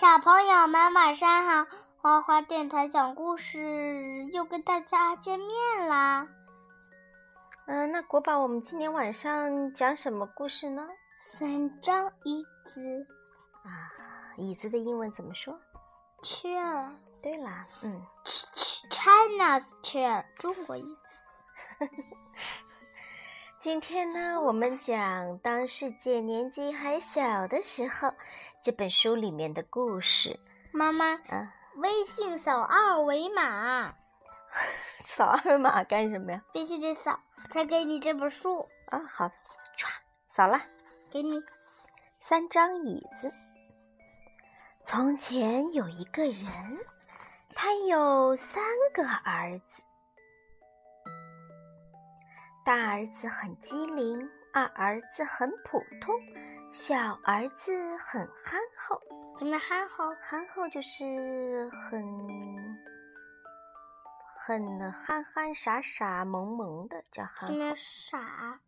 小朋友们晚上好，花花电台讲故事又跟大家见面啦。嗯，那国宝，我们今天晚上讲什么故事呢？三张椅子啊，椅子的英文怎么说？Chair。对啦，嗯，China's chair，中国椅子。今天呢，我们讲当世界年纪还小的时候，这本书里面的故事。妈妈，啊，微信扫二维码。扫二维码干什么呀？必须得扫才给你这本书啊。好，唰，扫了，给你三张椅子。从前有一个人，他有三个儿子。大儿子很机灵，二儿子很普通，小儿子很憨厚。怎么憨厚？憨厚就是很很憨憨傻傻萌萌的，叫憨厚。什么傻？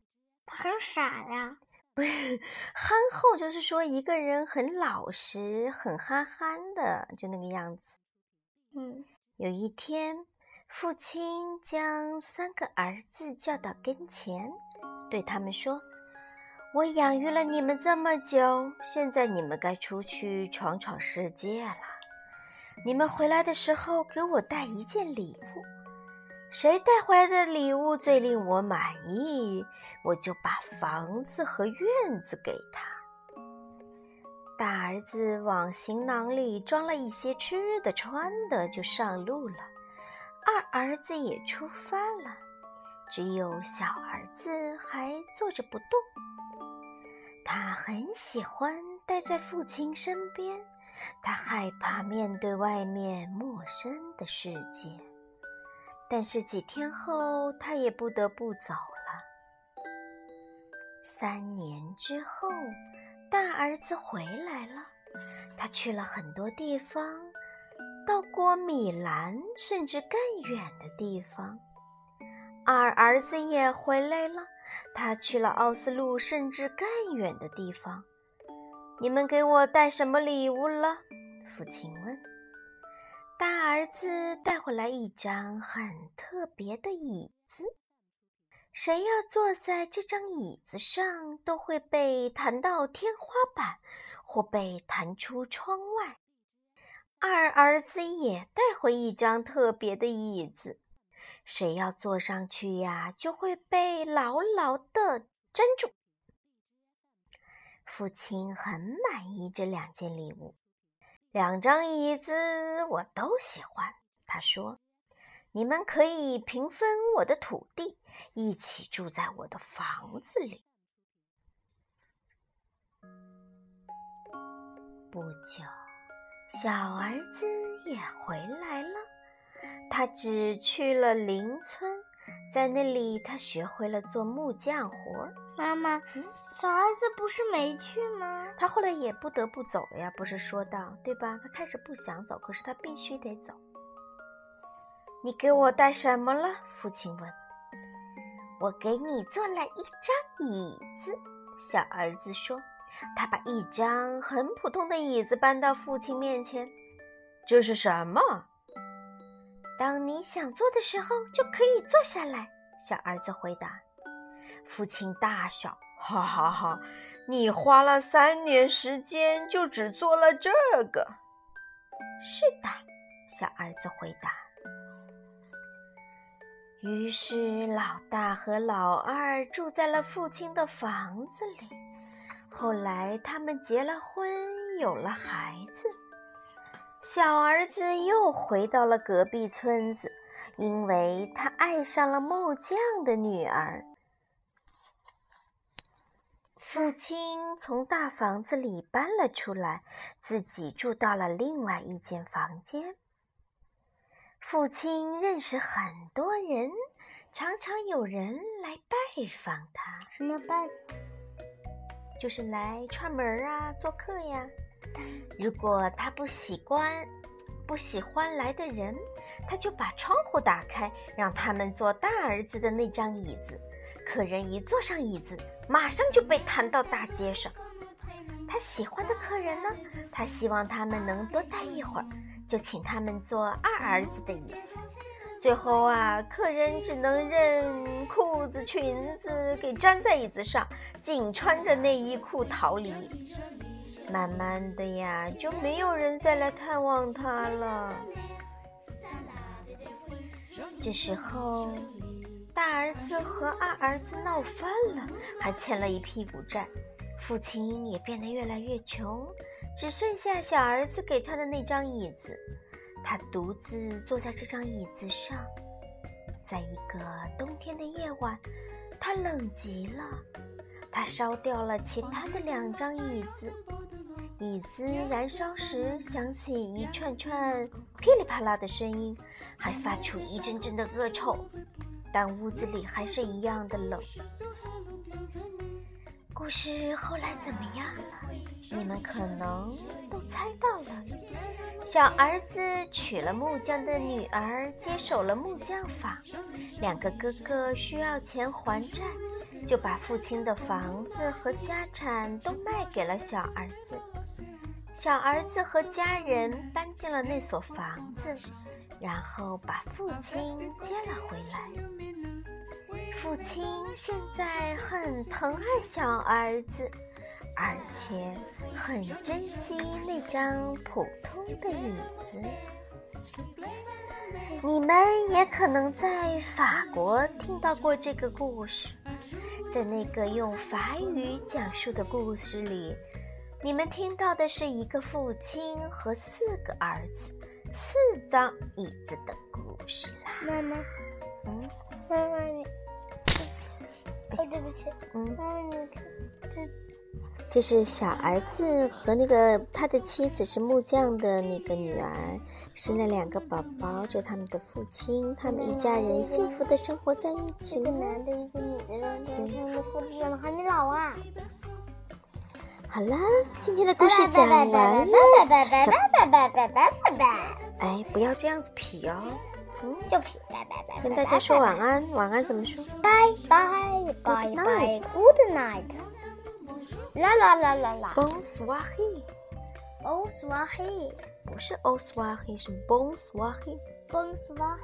他很傻呀？不是，憨厚就是说一个人很老实、很憨憨的，就那个样子。嗯，有一天。父亲将三个儿子叫到跟前，对他们说：“我养育了你们这么久，现在你们该出去闯闯世界了。你们回来的时候，给我带一件礼物。谁带回来的礼物最令我满意，我就把房子和院子给他。”大儿子往行囊里装了一些吃的、穿的，就上路了。二儿子也出发了，只有小儿子还坐着不动。他很喜欢待在父亲身边，他害怕面对外面陌生的世界。但是几天后，他也不得不走了。三年之后，大儿子回来了，他去了很多地方。到过米兰，甚至更远的地方。二儿子也回来了，他去了奥斯陆，甚至更远的地方。你们给我带什么礼物了？父亲问。大儿子带回来一张很特别的椅子，谁要坐在这张椅子上，都会被弹到天花板，或被弹出窗外。二儿子也带回一张特别的椅子，谁要坐上去呀，就会被牢牢的粘住。父亲很满意这两件礼物，两张椅子我都喜欢。他说：“你们可以平分我的土地，一起住在我的房子里。”不久。小儿子也回来了，他只去了邻村，在那里他学会了做木匠活。妈妈，小儿子不是没去吗？他后来也不得不走了呀，不是说道对吧？他开始不想走，可是他必须得走。你给我带什么了？父亲问。我给你做了一张椅子，小儿子说。他把一张很普通的椅子搬到父亲面前。这是什么？当你想坐的时候，就可以坐下来。小儿子回答。父亲大笑：“哈哈哈！你花了三年时间，就只做了这个？”是的，小儿子回答。于是，老大和老二住在了父亲的房子里。后来，他们结了婚，有了孩子。小儿子又回到了隔壁村子，因为他爱上了木匠的女儿。父亲从大房子里搬了出来，自己住到了另外一间房间。父亲认识很多人，常常有人来拜访他。什么拜访？就是来串门啊，做客呀。如果他不喜欢不喜欢来的人，他就把窗户打开，让他们坐大儿子的那张椅子。客人一坐上椅子，马上就被弹到大街上。他喜欢的客人呢，他希望他们能多待一会儿，就请他们坐二儿子的椅子。最后啊，客人只能任裤子、裙子给粘在椅子上，仅穿着内衣裤逃离。慢慢的呀，就没有人再来探望他了。这时候，大儿子和二儿子闹翻了，还欠了一屁股债。父亲也变得越来越穷，只剩下小儿子给他的那张椅子。他独自坐在这张椅子上，在一个冬天的夜晚，他冷极了。他烧掉了其他的两张椅子。椅子燃烧时，响起一串串噼里啪啦的声音，还发出一阵阵的恶臭。但屋子里还是一样的冷。故事后来怎么样了？你们可能都猜到了。小儿子娶了木匠的女儿，接手了木匠坊。两个哥哥需要钱还债，就把父亲的房子和家产都卖给了小儿子。小儿子和家人搬进了那所房子，然后把父亲接了回来。父亲现在很疼爱小儿子，而且很珍惜那张普通的椅子。你们也可能在法国听到过这个故事，在那个用法语讲述的故事里。你们听到的是一个父亲和四个儿子、四张椅子的故事啦。妈妈，嗯，妈妈你，哦对不起，嗯，妈妈你看这这是小儿子和那个他的妻子是木匠的那个女儿，生了两个宝宝，这是他们的父亲，他们一家人幸福的生活在一起。一个男的，一个女的，他们过日子还没老啊。好啦，今天的故事讲完。拜拜拜拜拜拜拜拜。哎，不要这样子皮哦。嗯，就皮。拜拜拜。跟大家说晚安，晚安怎么说？拜拜拜拜。Good night. Good night. 啦啦啦啦啦！Bonsoir，Bonsoir，不是 Bonsoir，是 Bonsoir，Bonsoir。